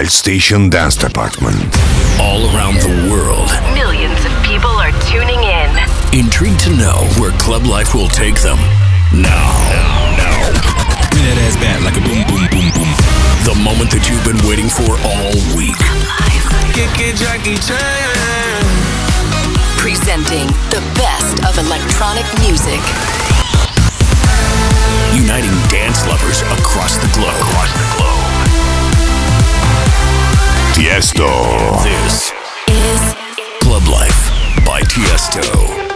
Wild Station Dance Department. All around the world, millions of people are tuning in. Intrigued to know where club life will take them. Now, now, Bring that ass back like a boom, boom, boom, boom. The moment that you've been waiting for all week. Jackie Chan. Presenting the best of electronic music. Uniting dance lovers across the globe. Across the globe. Tiesto. This Is Club Life by Tiesto.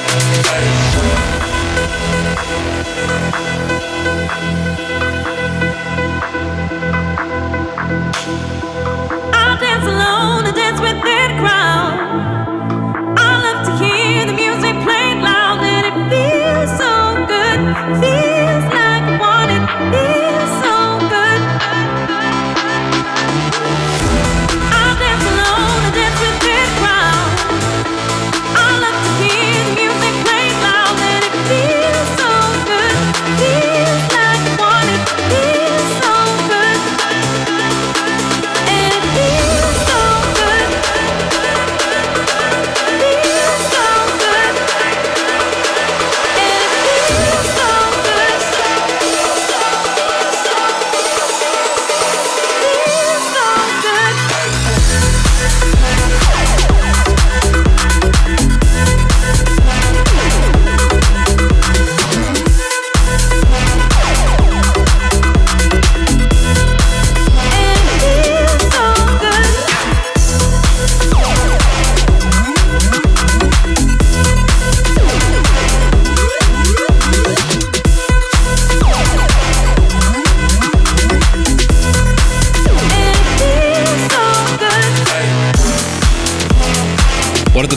I'll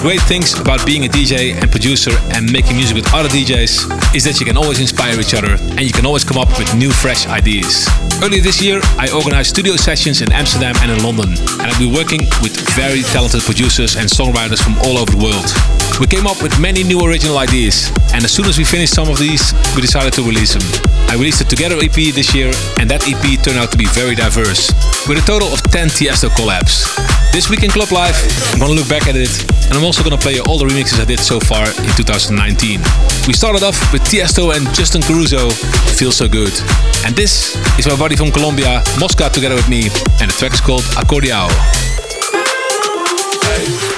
great things about being a DJ and producer and making music with other DJs is that you can always inspire each other and you can always come up with new, fresh ideas. Earlier this year, I organized studio sessions in Amsterdam and in London, and I've been working with very talented producers and songwriters from all over the world. We came up with many new original ideas, and as soon as we finished some of these, we decided to release them. I released a Together EP this year, and that EP turned out to be very diverse, with a total of 10 Tiesto collabs. This week in Club Life, I'm gonna look back at it, and I'm also gonna play all the remixes I did so far in 2019. We started off with Tiesto and Justin Caruso, Feel So Good. And this is my buddy from Colombia, Mosca, together with me, and the track is called Accordiao. You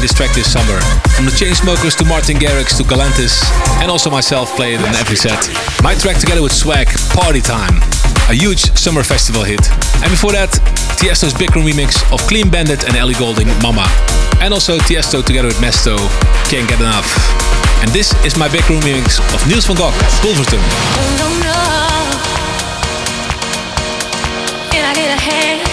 playing this track this summer. From the Chainsmokers to Martin Garrix to Galantis, and also myself play it in every set. My track together with Swag, Party Time. A huge summer festival hit. And before that, Tiesto's big room remix of Clean Bandit and Ellie Goulding, Mama. And also Tiesto together with Mesto, Can't Get Enough. And this is my big room remix of Niels van Gogh, Pulverturm. Oh, no, no. Can I get a hand?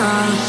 time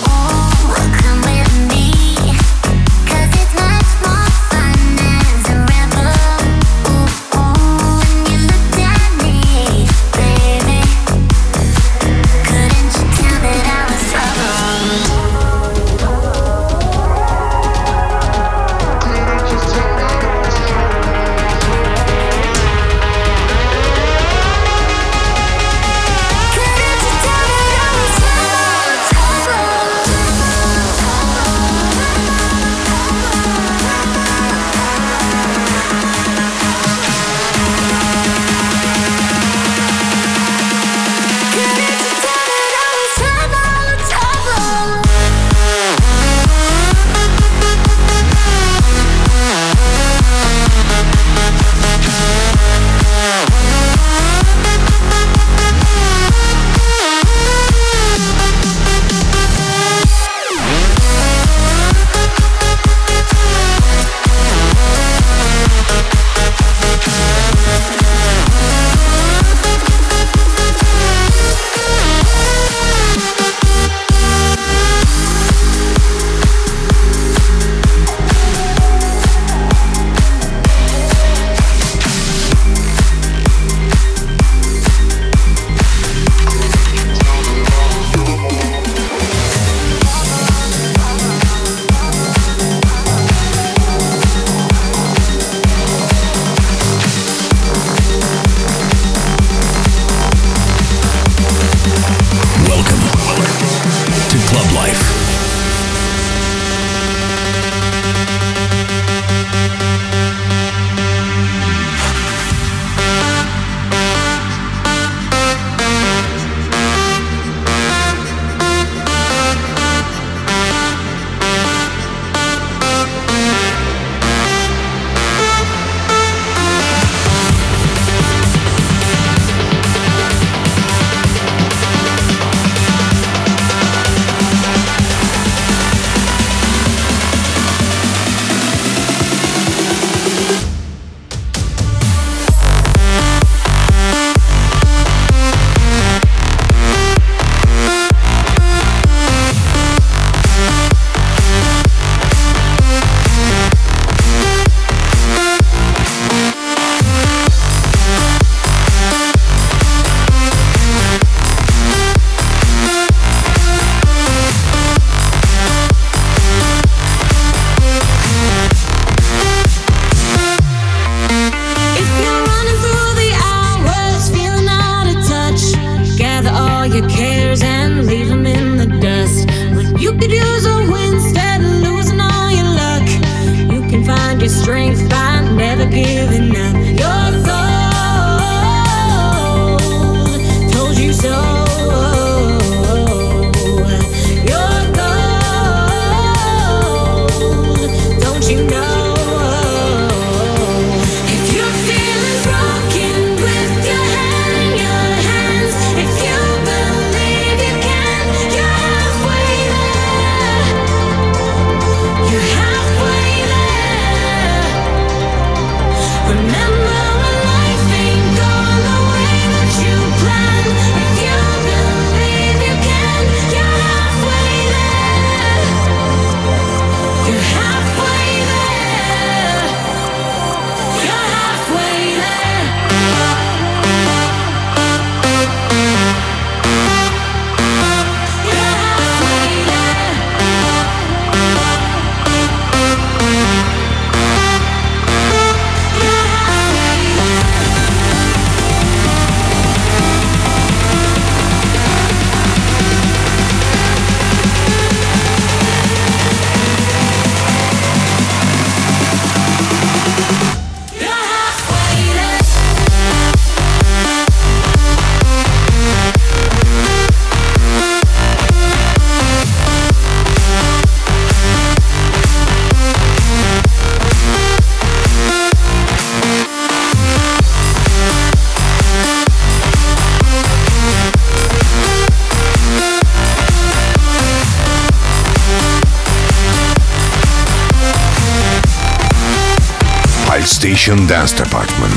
Russian dance department.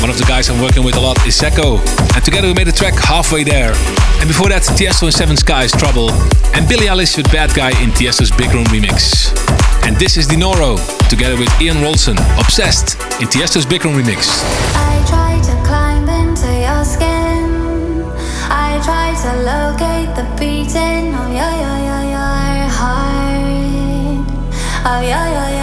One of the guys I'm working with a lot is Dzeko, and together we made a track halfway there. And before that, Tiesto and Seven Skies Trouble, and Billie Eilish with Bad Guy in Tiesto's Big Room remix. And this is Dynoro, together with Ina Wroldsen, Obsessed in Tiesto's Big Room remix. I try to climb into your skin, I try to locate the beating of your, your, your, your heart, of your, your, your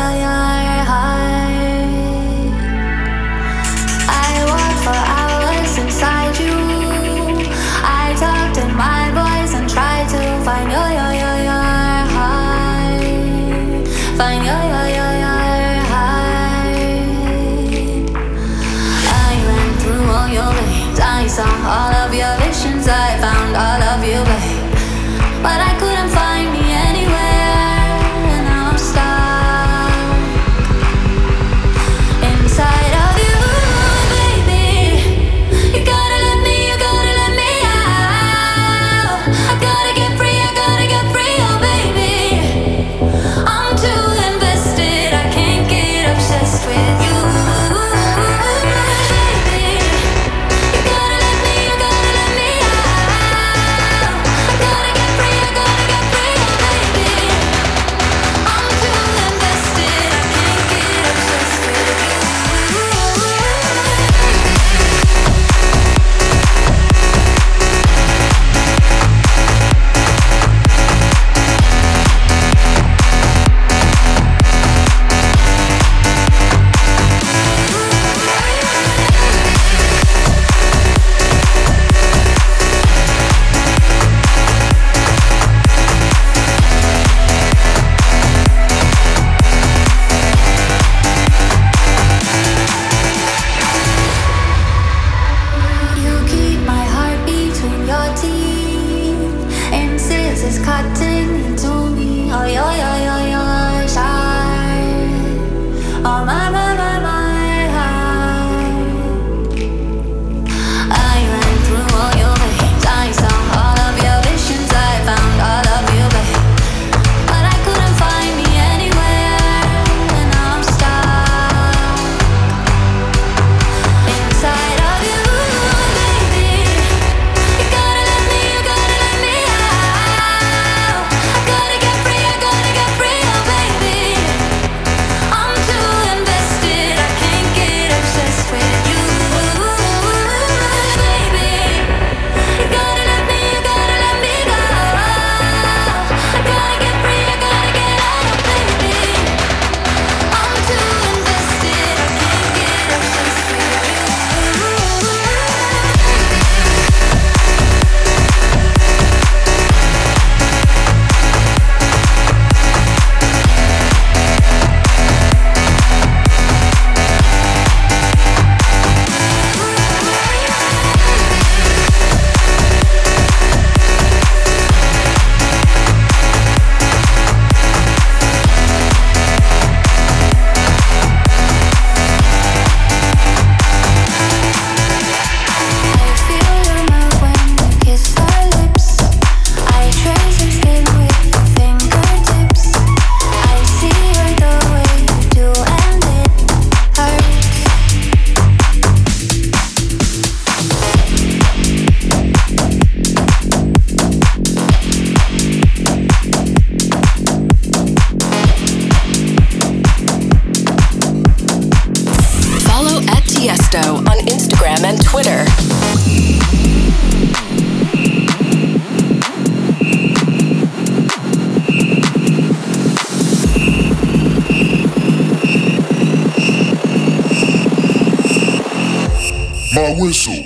whistle.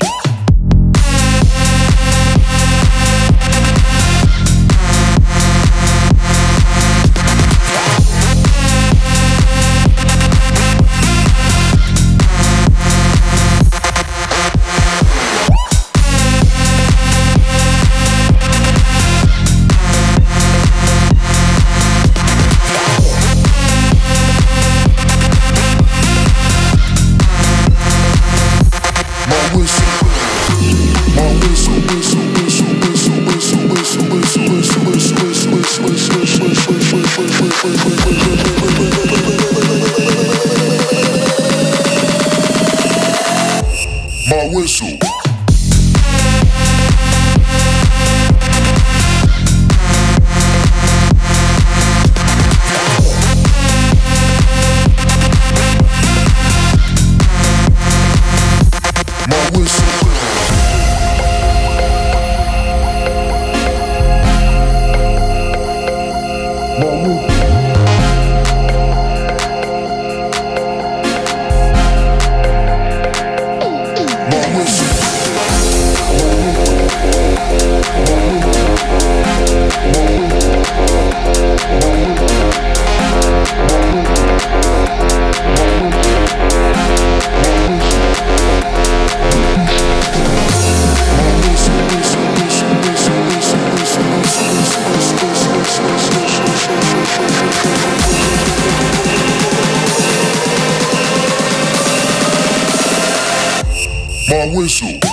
My whistle.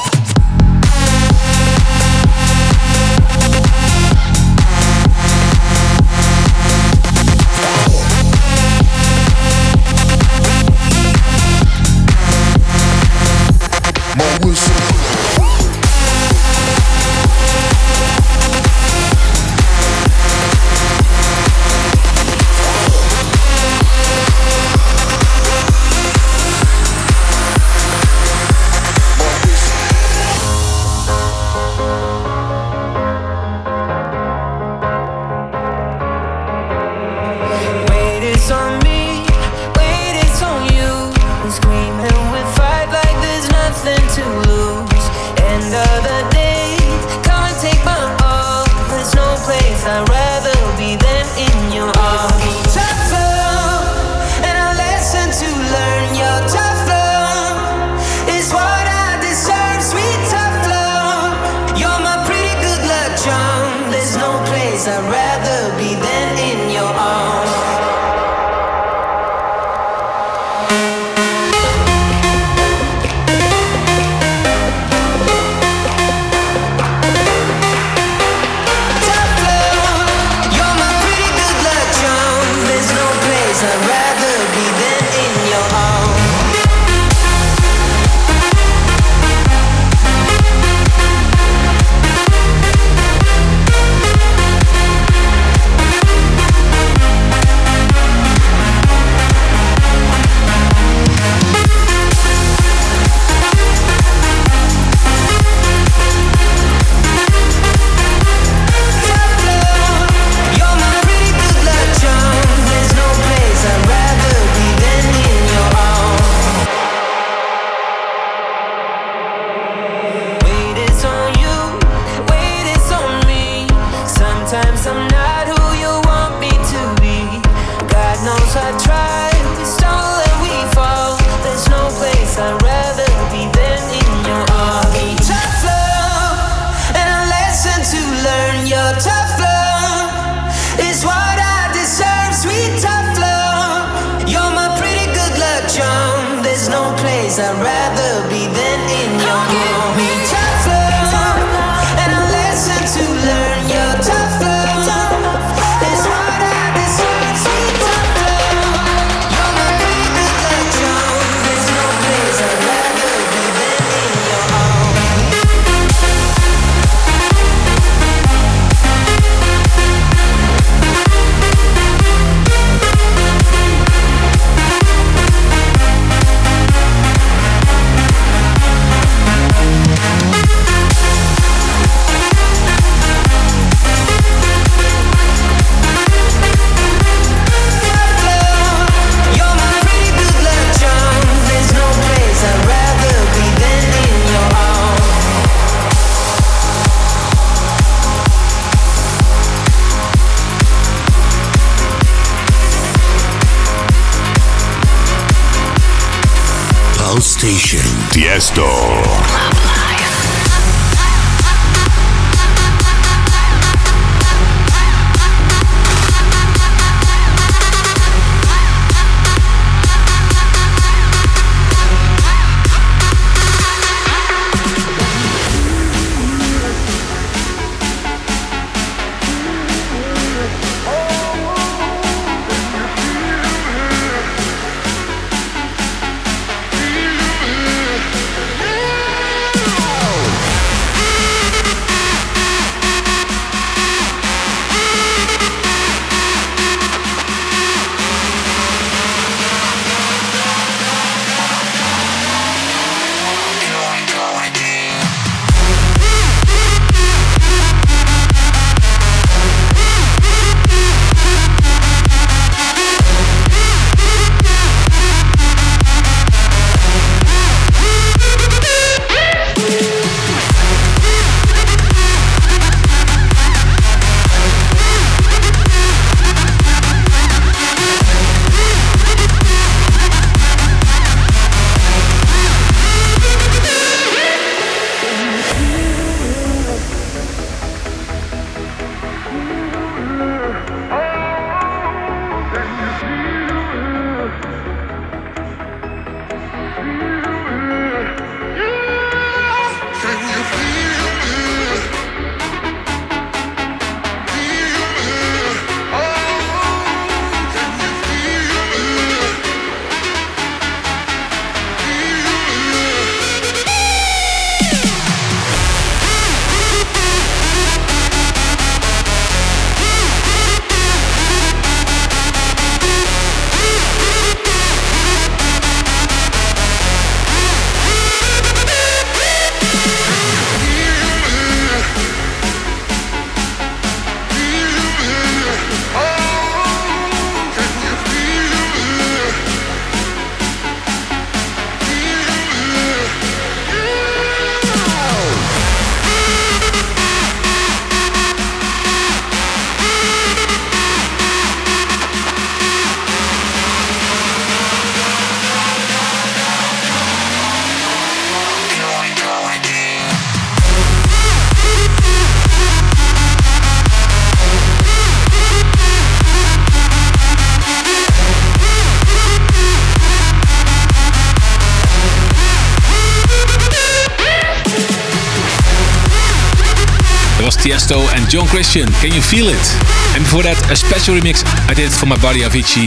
John Christian. Can you feel it? And before that, a special remix I did for my buddy Avicii,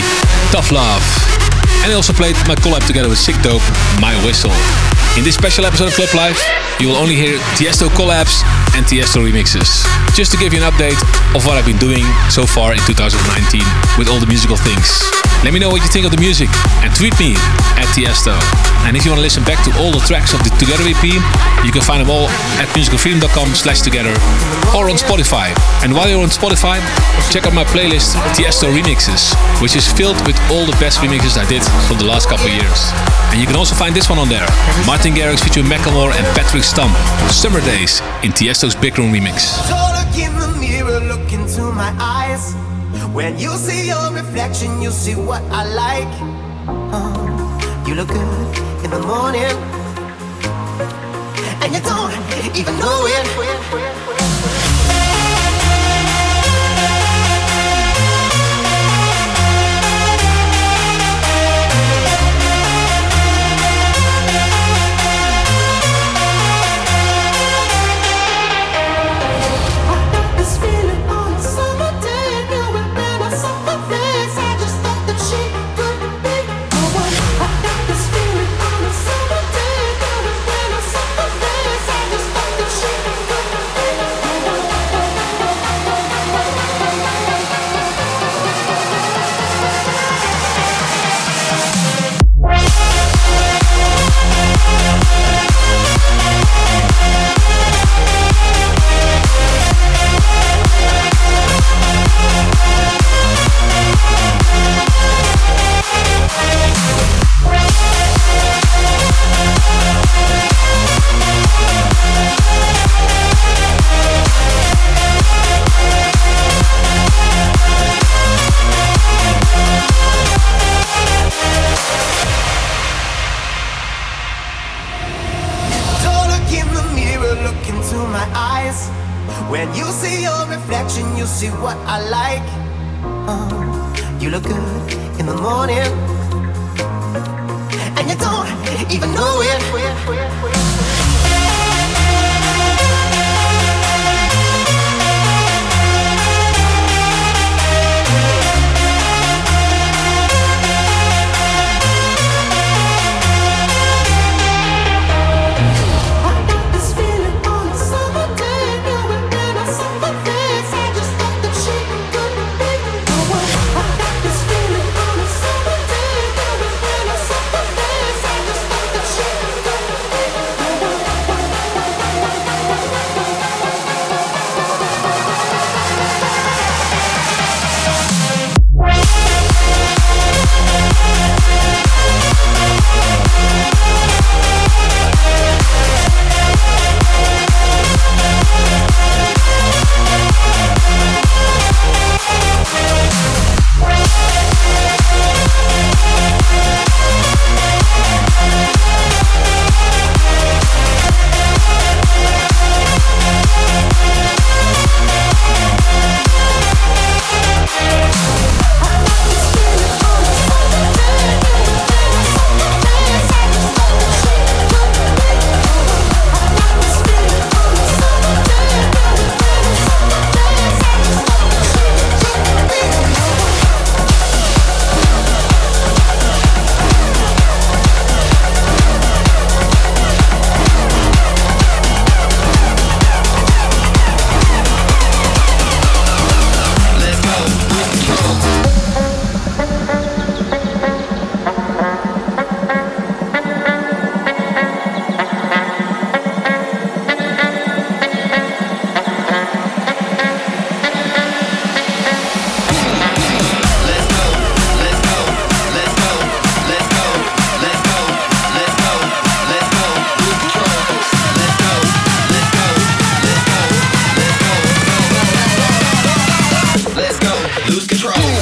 Tough Love. And I also played my collab together with Sick Dope, My Whistle. In this special episode of Club Life, you will only hear Tiesto collabs and Tiesto remixes. Just to give you an update of what I've been doing so far in 2019 with all the musical things. Let me know what you think of the music and tweet me at Tiesto. And if you want to listen back to all the tracks of the Together EP, you can find them all at musicalfreedom.com slash together or on Spotify. And while you're on Spotify, check out my playlist Tiesto Remixes, which is filled with all the best remixes I did from the last couple of years. And you can also find this one on there. Martin Garrix featuring Macklemore and Patrick Stump. Summer Days in Tiesto's Big Room remix. So look in the mirror, look into my eyes. When you see your reflection, you see what I like. Oh, you look good in the morning, and you don't even know it.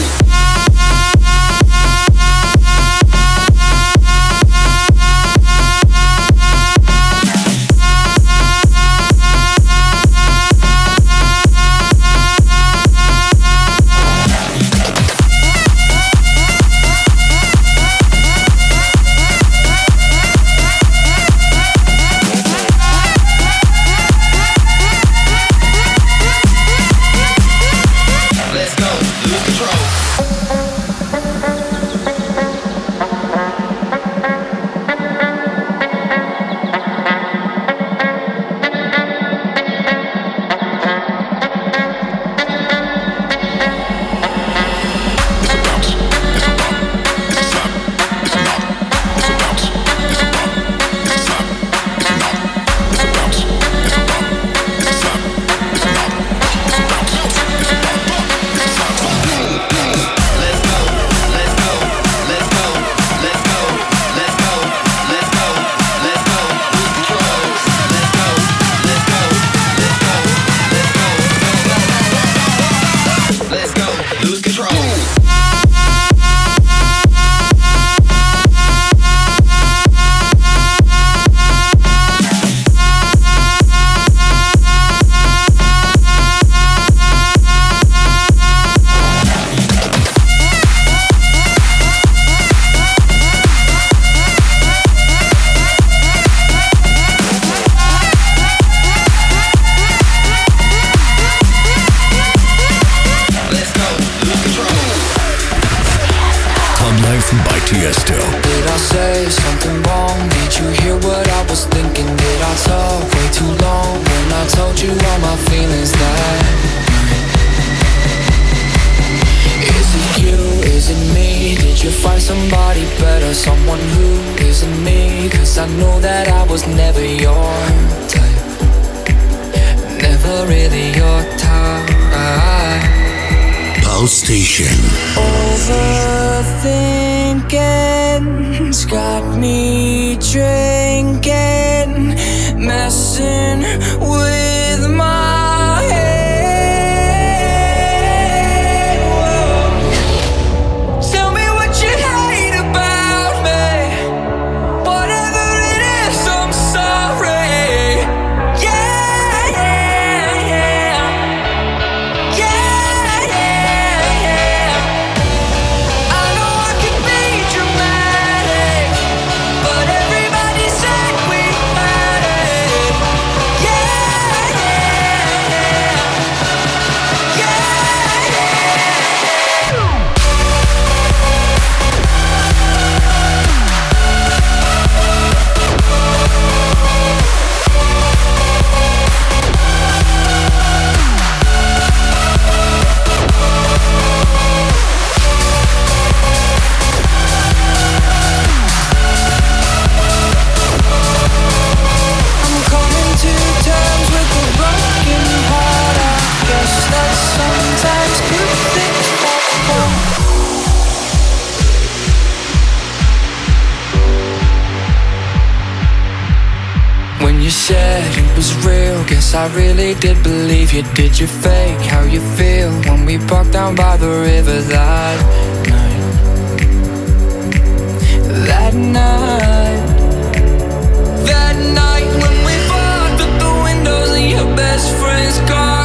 Bye. somebody better, someone who isn't me. Cause I know that I was never your type, never really your type. Palstation. Overthinking's got me drinking, messing with my. I really did believe you Did you fake. How you feel When we parked down by the river that night. That night. That night when we fogged up the windows and your best friend's car.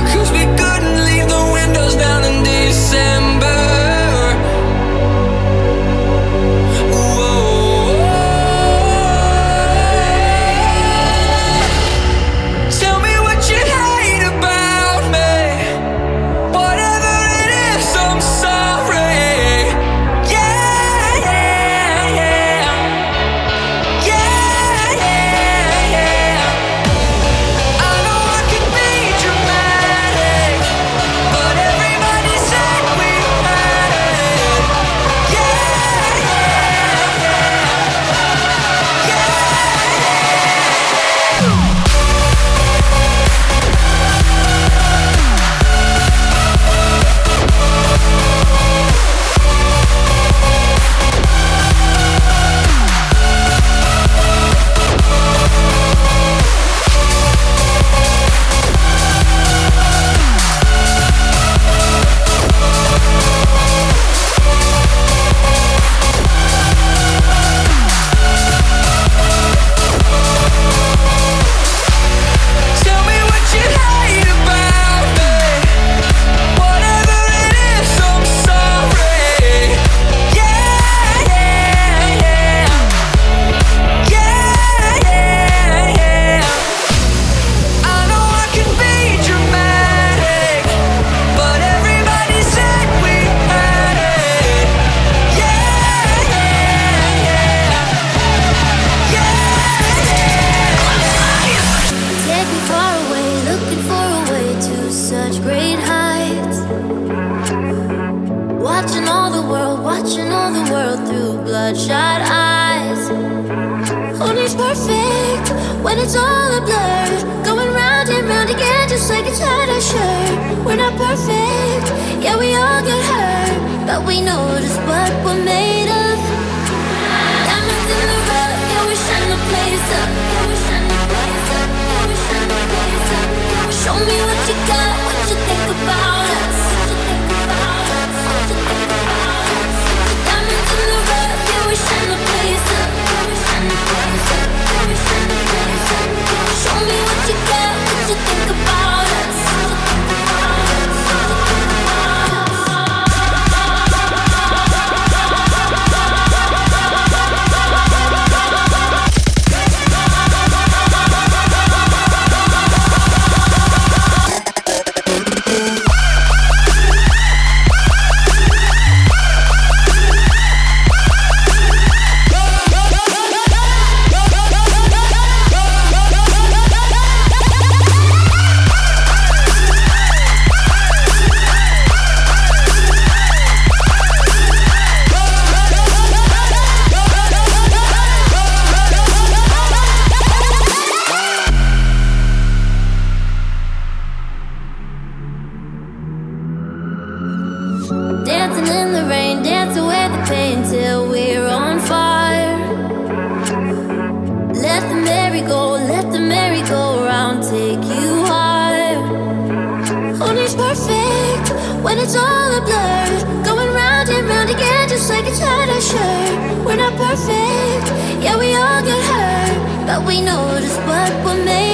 it's all a blur. Going round and round again, just like a tattered shirt. We're not perfect, yeah, we all get hurt. But we notice what we're made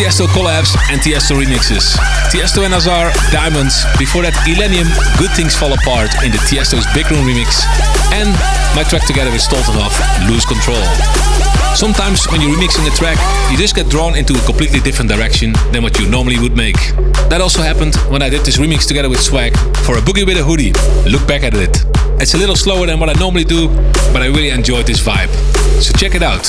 Tiesto collabs and Tiesto remixes. Tiesto and Azar, Diamonds. Before that, Illenium, Good Things Fall Apart in the Tiesto's Big Room remix. And my track together with Stoltenhoff, Lose Control. Sometimes when you're remixing a track, you just get drawn into a completely different direction than what you normally would make. That also happened when I did this remix together with SWACQ for A Boogie wit da Hoodie. Look back at it. It's a little slower than what I normally do, but I really enjoyed this vibe. So check it out.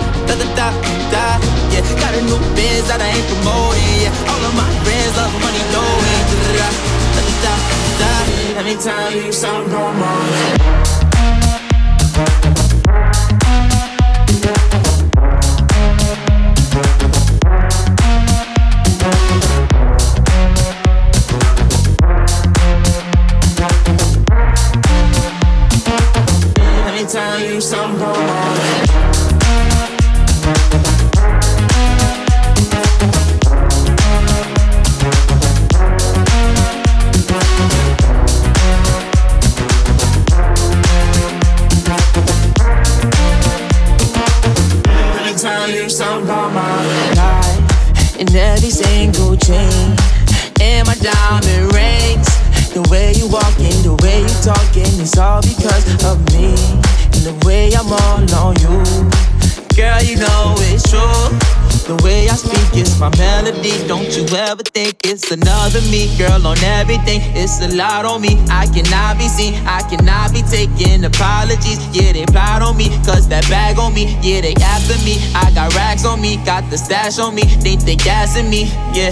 da da yeah. Got a new biz that I ain't promoting yeah. All of my friends love money knowing da da da da. Let me tell you something more it's another me, girl, on everything. It's a lot on me. I cannot be seen, I cannot be taking apologies. Yeah, they plot on me, cause that bag on me. Yeah, they after me. I got racks on me, got the stash on me. They think they gassing me, yeah.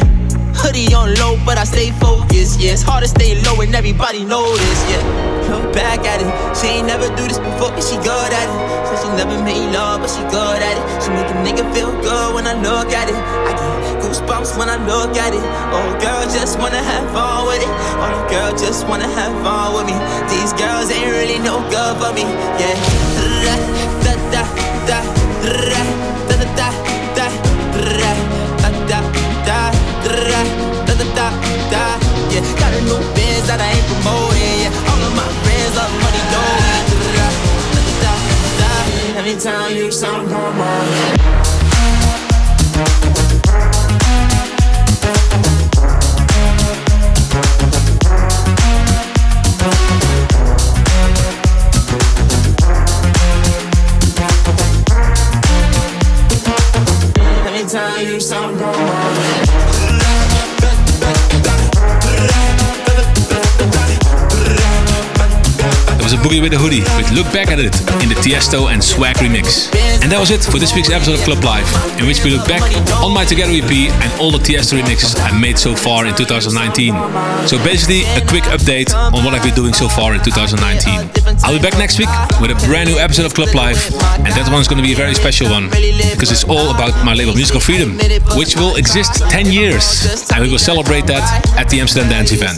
Hoodie on low, but I stay focused. Yeah, it's hard to stay low and everybody this. Yeah, back at it. She ain't never do this before, but she good at it. Said she never made love, but she good at it. She make a nigga feel good when I look at it. I get goosebumps when I look at it. Oh, girl, just wanna have fun with it. Oh, girl just wanna have fun with me. These girls ain't really no good for me. Yeah, da da da da da da da da da da da da da da da da yeah got a new biz that I ain't promoting yeah all of my is all money go. Every time you sound normal. Was A Boogie wit da Hoodie with Look Back at It in the Tiesto and SWACQ remix. And that was it for this week's episode of Club Life, in which we look back on my Together EP and all the Tiesto remixes I made so far in 2019. So basically, a quick update on what I've been doing so far in 2019. I'll be back next week with a brand new episode of Club Life, and that one's going to be a very special one because it's all about my label Musical Freedom, which will exist 10 years, and we will celebrate that at the Amsterdam Dance event.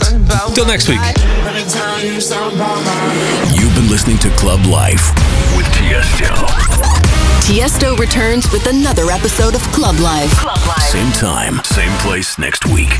Till next week. You've been listening to Club Life with Tiesto. Tiesto returns with another episode of Club Life. Club Life. Same time, same place next week.